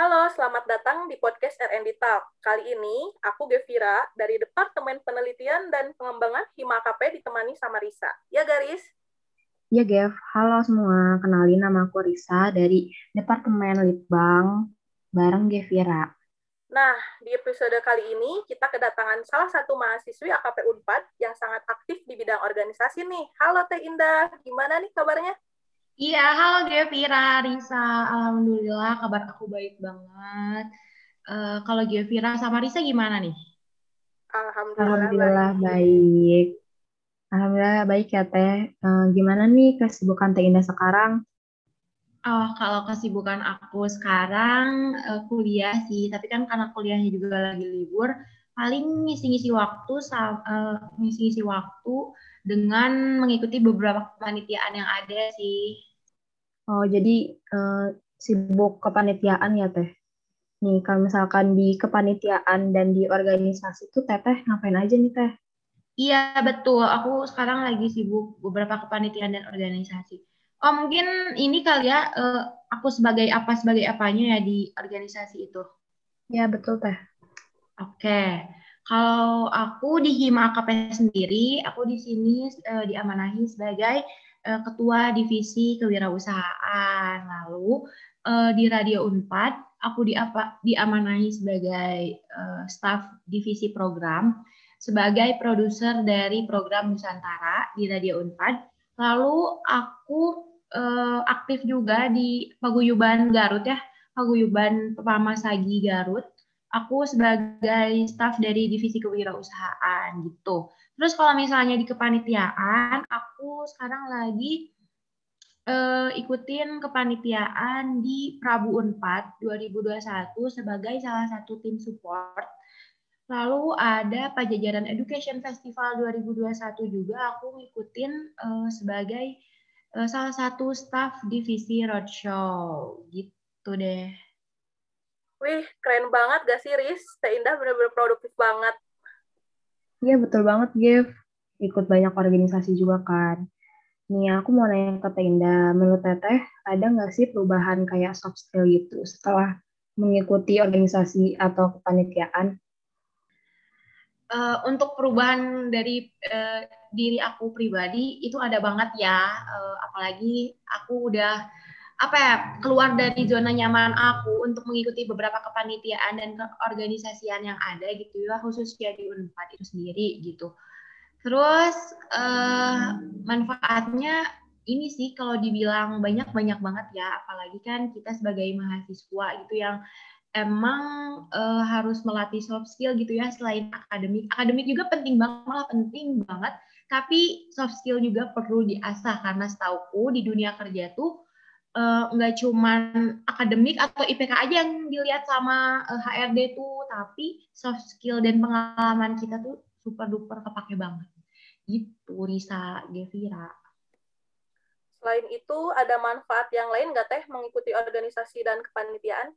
Halo, selamat datang di podcast R&D Talk. Kali ini, aku Gevira dari Departemen Penelitian dan Pengembangan Hima KP ditemani sama Risa. Ya, Garis? Ya, Gev. Halo semua. Kenalin nama aku Risa dari Departemen Litbang bareng Gevira. Nah, di episode kali ini kita kedatangan salah satu mahasiswi AKP Unpad yang sangat aktif di bidang organisasi nih. Halo Teh Indah, gimana nih kabarnya? Iya, halo Gevira, Risa. Alhamdulillah kabar aku baik banget. Uh, kalau Gevira sama Risa gimana nih? Alhamdulillah, Alhamdulillah baik. Alhamdulillah baik ya Teh. Uh, gimana nih kesibukan Teh Indah sekarang? Oh, kalau kesibukan aku sekarang uh, kuliah sih, tapi kan karena kuliahnya juga lagi libur, paling ngisi-ngisi waktu, uh, ngisi-ngisi waktu dengan mengikuti beberapa kepanitiaan yang ada sih. Oh, jadi uh, sibuk kepanitiaan ya, Teh? Nih, kalau misalkan di kepanitiaan dan di organisasi itu Teteh ngapain aja nih, Teh? Iya, betul. Aku sekarang lagi sibuk beberapa kepanitiaan dan organisasi. Oh, mungkin ini kali ya, uh, aku sebagai apa, sebagai apanya ya di organisasi itu. Ya, betul, Teh. Oke. Kalau aku di Hima AKP sendiri, aku di sini uh, diamanahi sebagai uh, ketua divisi kewirausahaan. Lalu uh, di Radio Unpad aku di apa diamanahi sebagai uh, staf divisi program sebagai produser dari program Nusantara di Radio Unpad. Lalu aku uh, aktif juga di Paguyuban Garut ya, Paguyuban Sagi Garut. Aku sebagai staf dari divisi kewirausahaan gitu. Terus kalau misalnya di kepanitiaan, aku sekarang lagi uh, ikutin kepanitiaan di Prabu Unpad 2021 sebagai salah satu tim support. Lalu ada Pajajaran Education Festival 2021 juga aku ngikutin uh, sebagai uh, salah satu staff divisi roadshow gitu deh. Wih, keren banget gak sih, Riz? Teh Indah bener-bener produktif banget. Iya betul banget, Gev. Ikut banyak organisasi juga kan. Nih, aku mau nanya ke Tenda, menurut Teteh, ada nggak sih perubahan kayak soft skill gitu setelah mengikuti organisasi atau kepanitiaan? Uh, untuk perubahan dari uh, diri aku pribadi itu ada banget ya, uh, apalagi aku udah apa ya keluar dari zona nyaman aku untuk mengikuti beberapa kepanitiaan dan keorganisasian yang ada gitu ya khususnya di Unpad itu sendiri gitu. Terus uh, manfaatnya ini sih kalau dibilang banyak banyak banget ya apalagi kan kita sebagai mahasiswa gitu yang emang uh, harus melatih soft skill gitu ya selain akademik. Akademik juga penting banget malah penting banget tapi soft skill juga perlu diasah karena setauku di dunia kerja tuh nggak uh, cuman akademik atau IPK aja yang dilihat sama uh, eh, HRD tuh, tapi soft skill dan pengalaman kita tuh super duper kepake banget. Gitu, Risa, Gevira. Selain itu, ada manfaat yang lain nggak Teh mengikuti organisasi dan kepanitiaan?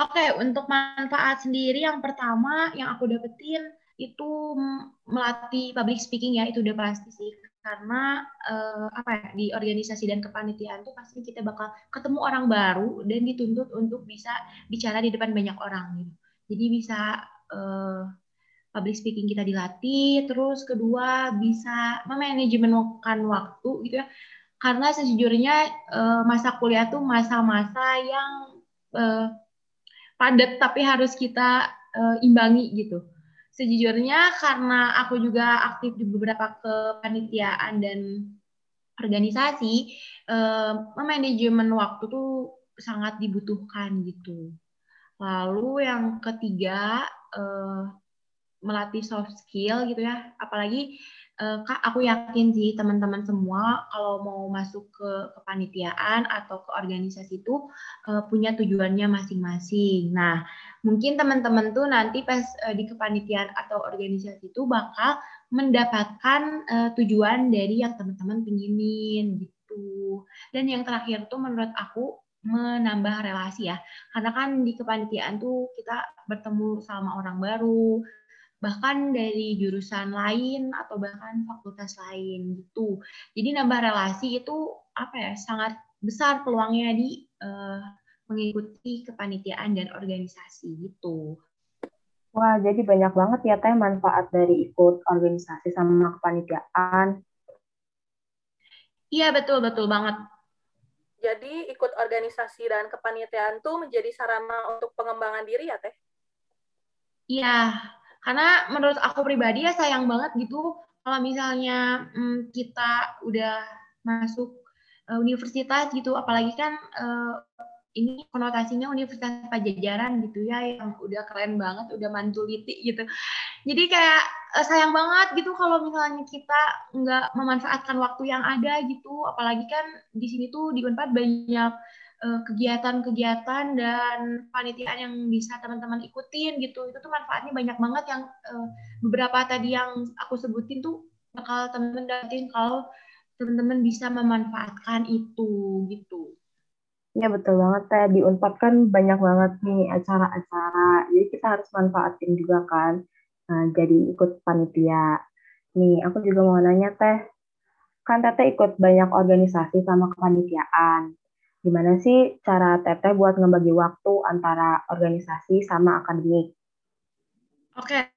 Oke, okay, untuk manfaat sendiri yang pertama yang aku dapetin itu melatih public speaking ya, itu udah pasti sih karena uh, apa ya di organisasi dan kepanitiaan tuh pasti kita bakal ketemu orang baru dan dituntut untuk bisa bicara di depan banyak orang gitu. Jadi bisa uh, public speaking kita dilatih, terus kedua bisa memanajemenkan waktu gitu ya. Karena sejujurnya uh, masa kuliah tuh masa-masa yang uh, padat tapi harus kita uh, imbangi gitu sejujurnya karena aku juga aktif di beberapa kepanitiaan dan organisasi, eh, manajemen waktu tuh sangat dibutuhkan gitu. Lalu yang ketiga, eh, melatih soft skill gitu ya, apalagi uh, Kak, aku yakin sih teman-teman semua kalau mau masuk ke kepanitiaan atau ke organisasi itu uh, punya tujuannya masing-masing. Nah, mungkin teman-teman tuh nanti pas uh, di kepanitiaan atau organisasi itu bakal mendapatkan tujuan dari yang teman-teman pinginin gitu. Dan yang terakhir tuh menurut aku menambah relasi ya. Karena kan di kepanitiaan tuh kita bertemu sama orang baru, bahkan dari jurusan lain atau bahkan fakultas lain gitu. Jadi nambah relasi itu apa ya sangat besar peluangnya di uh, mengikuti kepanitiaan dan organisasi gitu. Wah, jadi banyak banget ya Teh manfaat dari ikut organisasi sama kepanitiaan. Iya, betul, betul banget. Jadi ikut organisasi dan kepanitiaan tuh menjadi sarana untuk pengembangan diri ya Teh? Iya, karena menurut aku pribadi ya sayang banget gitu kalau misalnya hmm, kita udah masuk uh, universitas gitu, apalagi kan uh, ini konotasinya Universitas Pajajaran gitu ya yang udah keren banget, udah mantuliti gitu. Jadi kayak sayang banget gitu kalau misalnya kita nggak memanfaatkan waktu yang ada gitu, apalagi kan di sini tuh di Unpad banyak kegiatan-kegiatan dan panitiaan yang bisa teman-teman ikutin gitu. Itu tuh manfaatnya banyak banget yang uh, beberapa tadi yang aku sebutin tuh bakal teman-teman dapetin kalau teman-teman bisa memanfaatkan itu gitu. Iya betul banget teh di kan banyak banget nih acara-acara, jadi kita harus manfaatin juga kan. Nah, jadi ikut panitia. Nih aku juga mau nanya teh, kan teteh ikut banyak organisasi sama kepanitiaan. Gimana sih cara teteh buat ngebagi waktu antara organisasi sama akademik? Oke,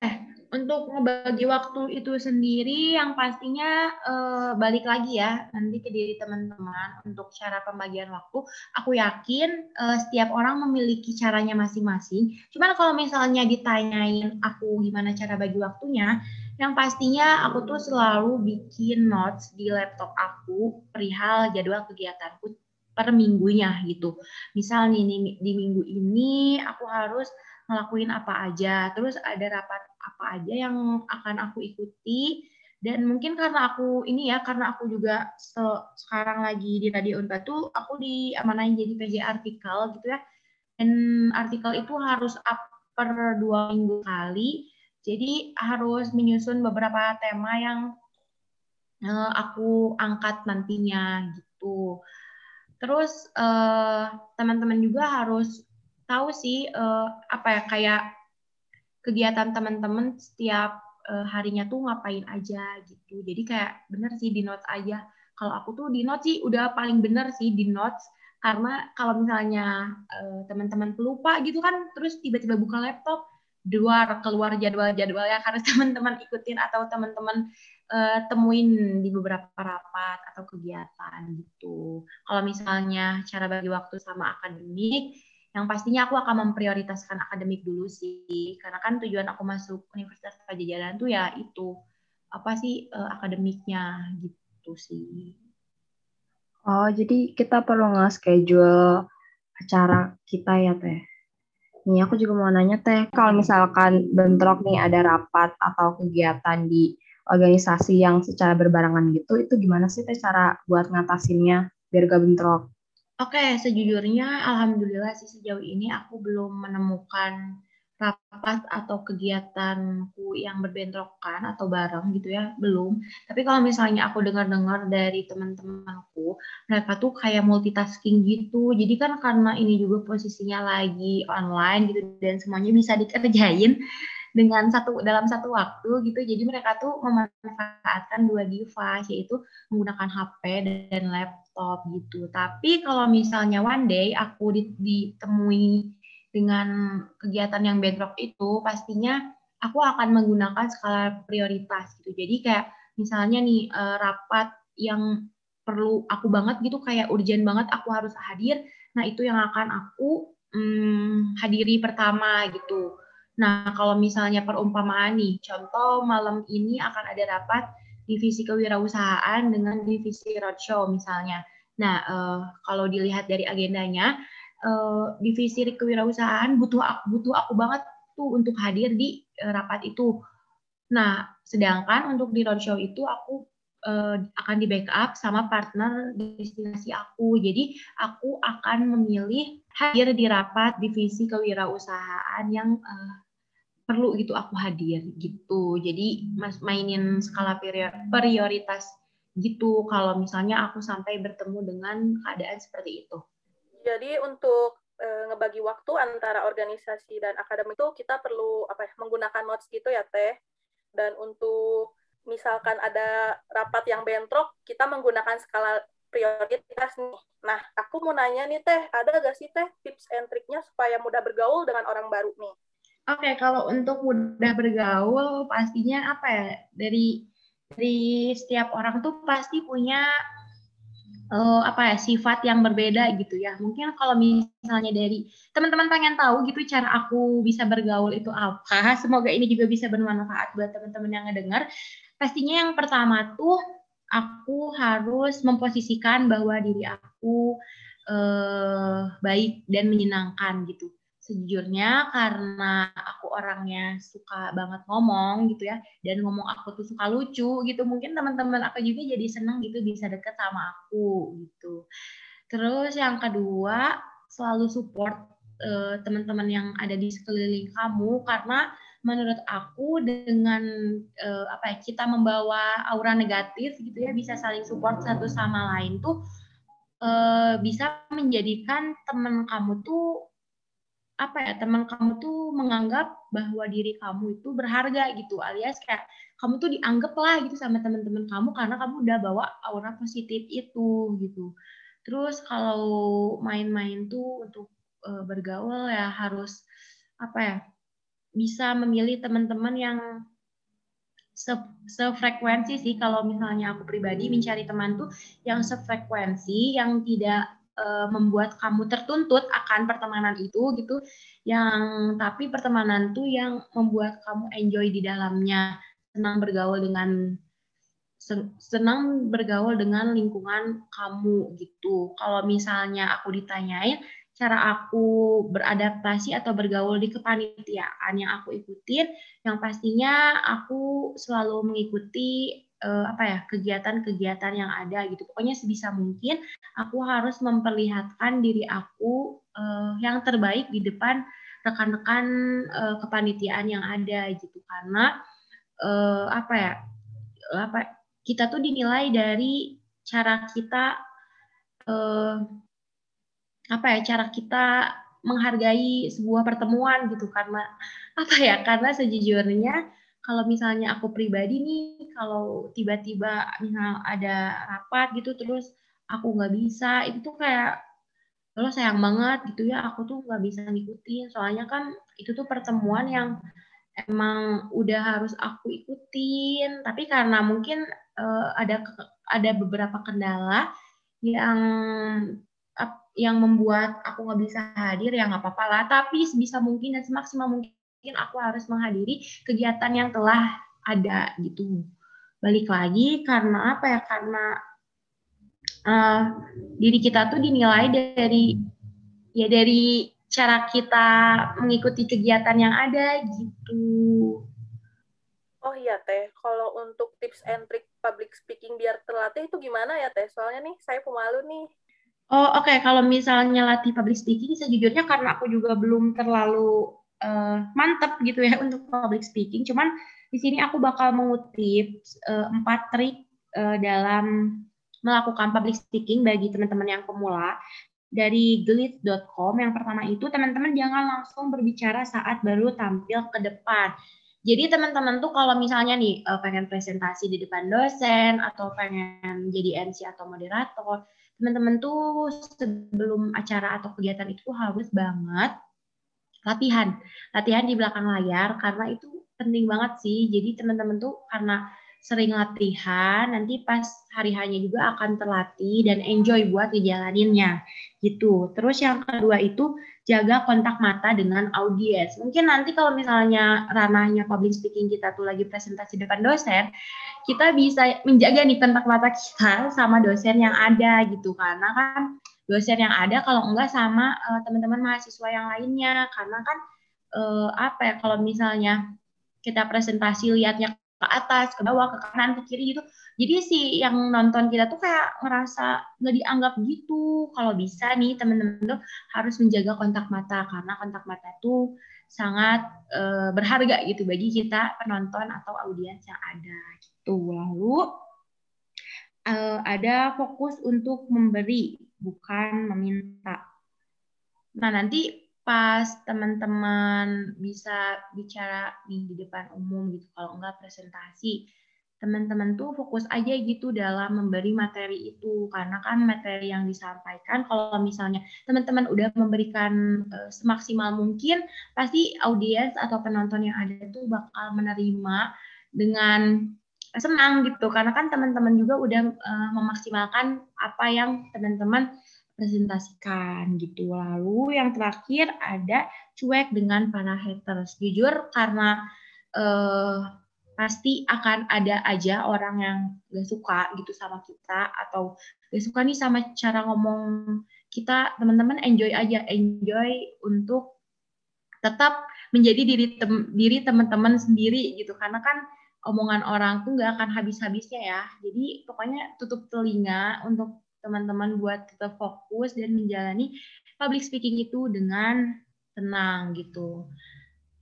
untuk ngebagi waktu itu sendiri yang pastinya uh, balik lagi ya nanti ke diri teman-teman untuk cara pembagian waktu aku yakin uh, setiap orang memiliki caranya masing-masing cuman kalau misalnya ditanyain aku gimana cara bagi waktunya yang pastinya aku tuh selalu bikin notes di laptop aku perihal jadwal kegiatanku per minggunya gitu misal nih di minggu ini aku harus ngelakuin apa aja. Terus ada rapat apa aja yang akan aku ikuti dan mungkin karena aku ini ya karena aku juga se sekarang lagi di Radio Unpad tuh aku diamanahin jadi PJ artikel gitu ya. Dan artikel itu harus up per dua minggu kali. Jadi harus menyusun beberapa tema yang uh, aku angkat nantinya gitu. Terus uh, teman-teman juga harus tahu sih uh, apa ya kayak kegiatan teman-teman setiap uh, harinya tuh ngapain aja gitu. Jadi kayak bener sih di notes aja. Kalau aku tuh di notes sih udah paling bener sih di notes karena kalau misalnya uh, teman-teman pelupa gitu kan terus tiba-tiba buka laptop luar keluar jadwal-jadwal yang harus teman-teman ikutin atau teman-teman uh, temuin di beberapa rapat atau kegiatan gitu. Kalau misalnya cara bagi waktu sama akademik yang pastinya aku akan memprioritaskan akademik dulu sih karena kan tujuan aku masuk Universitas Pajajaran tuh ya itu apa sih uh, akademiknya gitu sih. Oh, jadi kita perlu nge-schedule acara kita ya, Teh. Nih, aku juga mau nanya, Teh, kalau misalkan bentrok nih ada rapat atau kegiatan di organisasi yang secara berbarengan gitu, itu gimana sih, Teh, cara buat ngatasinnya biar gak bentrok? Oke, sejujurnya alhamdulillah sih sejauh ini aku belum menemukan rapat atau kegiatanku yang berbentrokan atau bareng gitu ya, belum. Tapi kalau misalnya aku dengar-dengar dari teman-temanku, mereka tuh kayak multitasking gitu. Jadi kan karena ini juga posisinya lagi online gitu dan semuanya bisa dikerjain dengan satu dalam satu waktu gitu. Jadi mereka tuh memanfaatkan dua device yaitu menggunakan HP dan laptop gitu. Tapi kalau misalnya one day aku ditemui dengan kegiatan yang bentrok itu pastinya aku akan menggunakan skala prioritas gitu. Jadi kayak misalnya nih eh, rapat yang perlu aku banget gitu kayak urgent banget aku harus hadir. Nah, itu yang akan aku hmm, hadiri pertama gitu. Nah, kalau misalnya perumpamaan nih, contoh malam ini akan ada rapat divisi kewirausahaan dengan divisi roadshow misalnya. Nah, uh, kalau dilihat dari agendanya, uh, divisi kewirausahaan butuh aku, butuh aku banget tuh untuk hadir di uh, rapat itu. Nah, sedangkan untuk di roadshow itu aku uh, akan di backup sama partner destinasi aku. Jadi aku akan memilih hadir di rapat divisi kewirausahaan yang uh, perlu gitu aku hadir gitu. Jadi mas mainin skala prioritas gitu kalau misalnya aku sampai bertemu dengan keadaan seperti itu. Jadi untuk e, ngebagi waktu antara organisasi dan akademik itu kita perlu apa ya menggunakan notes gitu ya teh. Dan untuk misalkan ada rapat yang bentrok, kita menggunakan skala prioritas nih. Nah, aku mau nanya nih Teh, ada gak sih Teh tips and triknya supaya mudah bergaul dengan orang baru nih? Oke, okay, kalau untuk mudah bergaul pastinya apa ya? Dari dari setiap orang tuh pasti punya uh, apa ya sifat yang berbeda gitu ya. Mungkin kalau misalnya dari teman-teman pengen tahu gitu cara aku bisa bergaul itu apa, semoga ini juga bisa bermanfaat buat teman-teman yang ngedengar. Pastinya yang pertama tuh aku harus memposisikan bahwa diri aku uh, baik dan menyenangkan gitu sejujurnya karena aku orangnya suka banget ngomong gitu ya dan ngomong aku tuh suka lucu gitu mungkin teman-teman aku juga jadi seneng gitu bisa deket sama aku gitu. Terus yang kedua selalu support uh, teman-teman yang ada di sekeliling kamu karena menurut aku dengan uh, apa ya kita membawa aura negatif gitu ya bisa saling support satu sama lain tuh uh, bisa menjadikan teman kamu tuh apa ya teman kamu tuh menganggap bahwa diri kamu itu berharga gitu alias kayak kamu tuh dianggap lah gitu sama teman-teman kamu karena kamu udah bawa aura positif itu gitu. Terus kalau main-main tuh untuk uh, bergaul ya harus apa ya bisa memilih teman-teman yang se sefrekuensi sih. Kalau misalnya aku pribadi mencari teman tuh yang sefrekuensi yang tidak uh, membuat kamu tertuntut akan pertemanan itu gitu. Yang tapi pertemanan tuh yang membuat kamu enjoy di dalamnya. Senang bergaul dengan senang bergaul dengan lingkungan kamu gitu. Kalau misalnya aku ditanyain cara aku beradaptasi atau bergaul di kepanitiaan yang aku ikutin yang pastinya aku selalu mengikuti uh, apa ya kegiatan-kegiatan yang ada gitu. Pokoknya sebisa mungkin aku harus memperlihatkan diri aku uh, yang terbaik di depan rekan-rekan uh, kepanitiaan yang ada gitu karena uh, apa ya apa kita tuh dinilai dari cara kita uh, apa ya cara kita menghargai sebuah pertemuan gitu karena apa ya karena sejujurnya kalau misalnya aku pribadi nih kalau tiba-tiba misal ada rapat gitu terus aku nggak bisa itu tuh kayak lo sayang banget gitu ya aku tuh nggak bisa ngikutin. Soalnya kan itu tuh pertemuan yang emang udah harus aku ikutin. Tapi karena mungkin uh, ada ada beberapa kendala yang yang membuat aku nggak bisa hadir ya nggak apa-apa lah. Tapi sebisa mungkin dan semaksimal mungkin mungkin aku harus menghadiri kegiatan yang telah ada gitu. Balik lagi karena apa ya? Karena uh, diri kita tuh dinilai dari ya dari cara kita mengikuti kegiatan yang ada gitu. Oh iya teh, kalau untuk tips and trick public speaking biar terlatih itu gimana ya teh? Soalnya nih saya pemalu nih. Oh oke, okay. kalau misalnya latih public speaking, sejujurnya karena aku juga belum terlalu uh, mantep gitu ya untuk public speaking. Cuman di sini aku bakal mengutip uh, empat trik uh, dalam melakukan public speaking bagi teman-teman yang pemula dari glit.com. Yang pertama itu teman-teman jangan langsung berbicara saat baru tampil ke depan. Jadi teman-teman tuh kalau misalnya nih pengen presentasi di depan dosen atau pengen jadi MC atau moderator, teman-teman tuh sebelum acara atau kegiatan itu harus banget latihan. Latihan di belakang layar karena itu penting banget sih. Jadi teman-teman tuh karena sering latihan nanti pas hari hanya juga akan terlatih dan enjoy buat ngejalaninnya. Gitu. Terus yang kedua itu jaga kontak mata dengan audiens. Mungkin nanti kalau misalnya ranahnya public speaking kita tuh lagi presentasi depan dosen kita bisa menjaga nih kontak mata kita sama dosen yang ada gitu. Karena kan dosen yang ada kalau enggak sama uh, teman-teman mahasiswa yang lainnya karena kan uh, apa ya kalau misalnya kita presentasi lihatnya ke atas, ke bawah, ke kanan, ke kiri gitu. Jadi si yang nonton kita tuh kayak ngerasa nggak dianggap gitu. Kalau bisa nih teman-teman tuh harus menjaga kontak mata karena kontak mata tuh sangat uh, berharga gitu bagi kita penonton atau audiens yang ada gitu. Lalu uh, ada fokus untuk memberi bukan meminta. Nah, nanti pas teman-teman bisa bicara di, depan umum gitu, kalau enggak presentasi, teman-teman tuh fokus aja gitu dalam memberi materi itu karena kan materi yang disampaikan kalau misalnya teman-teman udah memberikan uh, semaksimal mungkin pasti audiens atau penonton yang ada tuh bakal menerima dengan senang gitu. Karena kan teman-teman juga udah uh, memaksimalkan apa yang teman-teman presentasikan gitu. Lalu yang terakhir ada cuek dengan para haters. Jujur karena uh, pasti akan ada aja orang yang gak suka gitu sama kita atau gak suka nih sama cara ngomong kita. Teman-teman enjoy aja. Enjoy untuk tetap menjadi diri tem diri teman-teman sendiri gitu. Karena kan omongan orang tuh gak akan habis-habisnya ya. Jadi pokoknya tutup telinga untuk teman-teman buat tetap fokus dan menjalani public speaking itu dengan tenang gitu.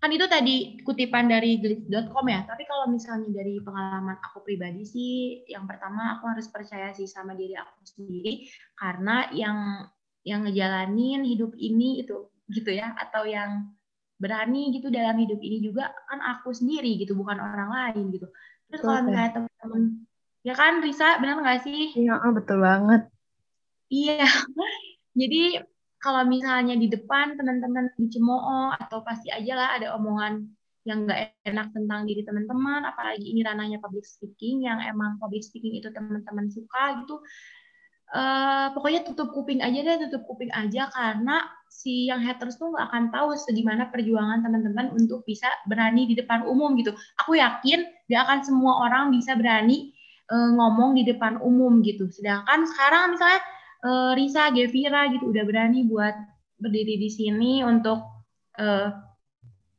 Kan itu tadi kutipan dari glitch.com ya. Tapi kalau misalnya dari pengalaman aku pribadi sih yang pertama aku harus percaya sih sama diri aku sendiri. Karena yang yang ngejalanin hidup ini itu gitu ya atau yang berani gitu dalam hidup ini juga kan aku sendiri gitu bukan orang lain gitu. Terus kalau misalnya teman-teman ya kan Risa benar nggak sih? Iya betul banget. Iya. Jadi kalau misalnya di depan teman-teman dicemooh atau pasti aja lah ada omongan yang nggak enak tentang diri teman-teman, apalagi ini ranahnya public speaking yang emang public speaking itu teman-teman suka gitu. Uh, pokoknya tutup kuping aja deh, tutup kuping aja karena si yang haters tuh nggak akan tahu segimana perjuangan teman-teman untuk bisa berani di depan umum gitu. Aku yakin gak akan semua orang bisa berani uh, ngomong di depan umum gitu. Sedangkan sekarang misalnya uh, Risa, Gevira gitu udah berani buat berdiri di sini untuk uh,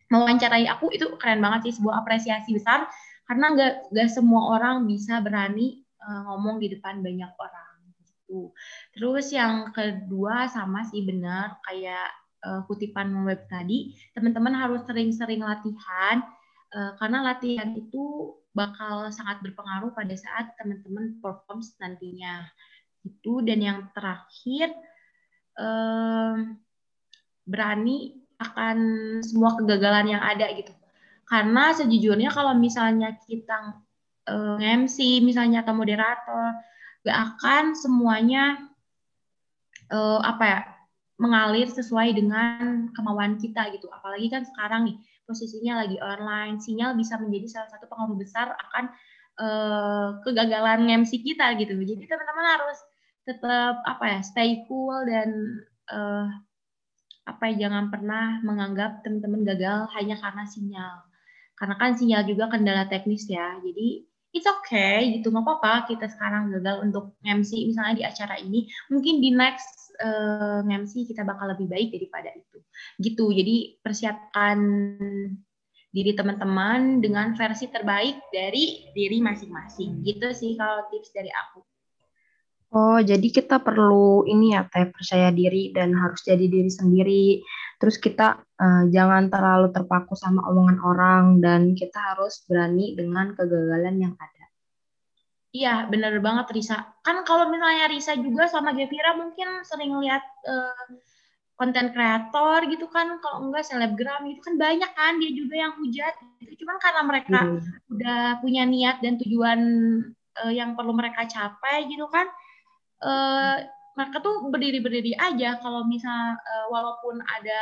mewawancarai aku itu keren banget sih sebuah apresiasi besar karena nggak nggak semua orang bisa berani uh, ngomong di depan banyak orang gitu. Terus yang kedua sama sih benar kayak uh, kutipan web tadi, teman-teman harus sering-sering latihan uh, karena latihan itu bakal sangat berpengaruh pada saat teman-teman perform nantinya itu dan yang terakhir um, berani akan semua kegagalan yang ada gitu karena sejujurnya kalau misalnya kita uh, MC misalnya atau moderator gak akan semuanya uh, apa ya mengalir sesuai dengan kemauan kita gitu. Apalagi kan sekarang nih posisinya lagi online sinyal bisa menjadi salah satu pengaruh besar akan uh, kegagalan MC kita gitu. Jadi teman-teman harus tetap apa ya stay cool dan uh, apa ya jangan pernah menganggap teman-teman gagal hanya karena sinyal. Karena kan sinyal juga kendala teknis ya. Jadi it's okay gitu. Nggak apa-apa kita sekarang gagal untuk MC misalnya di acara ini. Mungkin di next uh, eh, MC kita bakal lebih baik daripada itu. Gitu. Jadi persiapkan diri teman-teman dengan versi terbaik dari diri masing-masing. Gitu sih kalau tips dari aku Oh, jadi kita perlu ini ya, Teh, percaya diri dan harus jadi diri sendiri. Terus kita uh, jangan terlalu terpaku sama omongan orang dan kita harus berani dengan kegagalan yang ada. Iya, bener banget Risa. Kan kalau misalnya Risa juga sama Gevira mungkin sering lihat uh, konten kreator gitu kan, kalau enggak selebgram gitu kan banyak kan dia juga yang hujat. Gitu. Cuman karena mereka hmm. udah punya niat dan tujuan uh, yang perlu mereka capai gitu kan, uh, mereka tuh berdiri-berdiri aja kalau misal uh, walaupun ada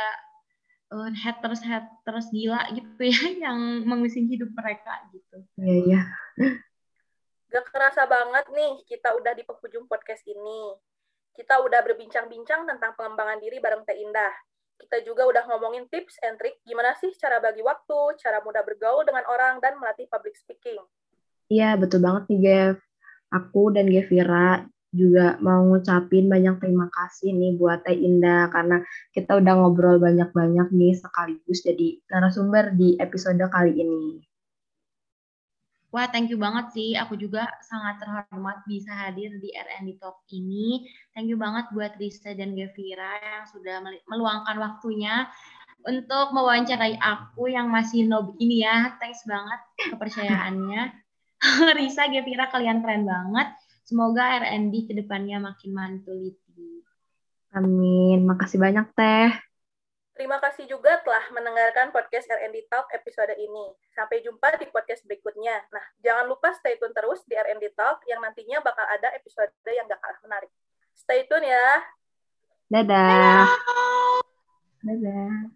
uh, haters haters gila gitu ya yang mengusung hidup mereka gitu. Iya iya. Gak kerasa banget nih kita udah di penghujung podcast ini. Kita udah berbincang-bincang tentang pengembangan diri bareng Teh Indah. Kita juga udah ngomongin tips and trick gimana sih cara bagi waktu, cara mudah bergaul dengan orang, dan melatih public speaking. Iya, betul banget nih, Gev. Aku dan Gevira juga mau ngucapin banyak terima kasih nih buat Teh Indah karena kita udah ngobrol banyak-banyak nih sekaligus jadi narasumber di episode kali ini. Wah, thank you banget sih. Aku juga sangat terhormat bisa hadir di RND Talk ini. Thank you banget buat Risa dan Gevira yang sudah meluangkan waktunya untuk mewawancarai aku yang masih noob ini ya. Thanks banget kepercayaannya. Risa, Gevira, kalian keren banget. Semoga RND ke depannya makin mantul itu. Amin. Makasih banyak, Teh. Terima kasih juga telah mendengarkan podcast R&D Talk episode ini. Sampai jumpa di podcast berikutnya. Nah, jangan lupa stay tune terus di R&D Talk yang nantinya bakal ada episode yang gak kalah menarik. Stay tune ya. Dadah. Dadah.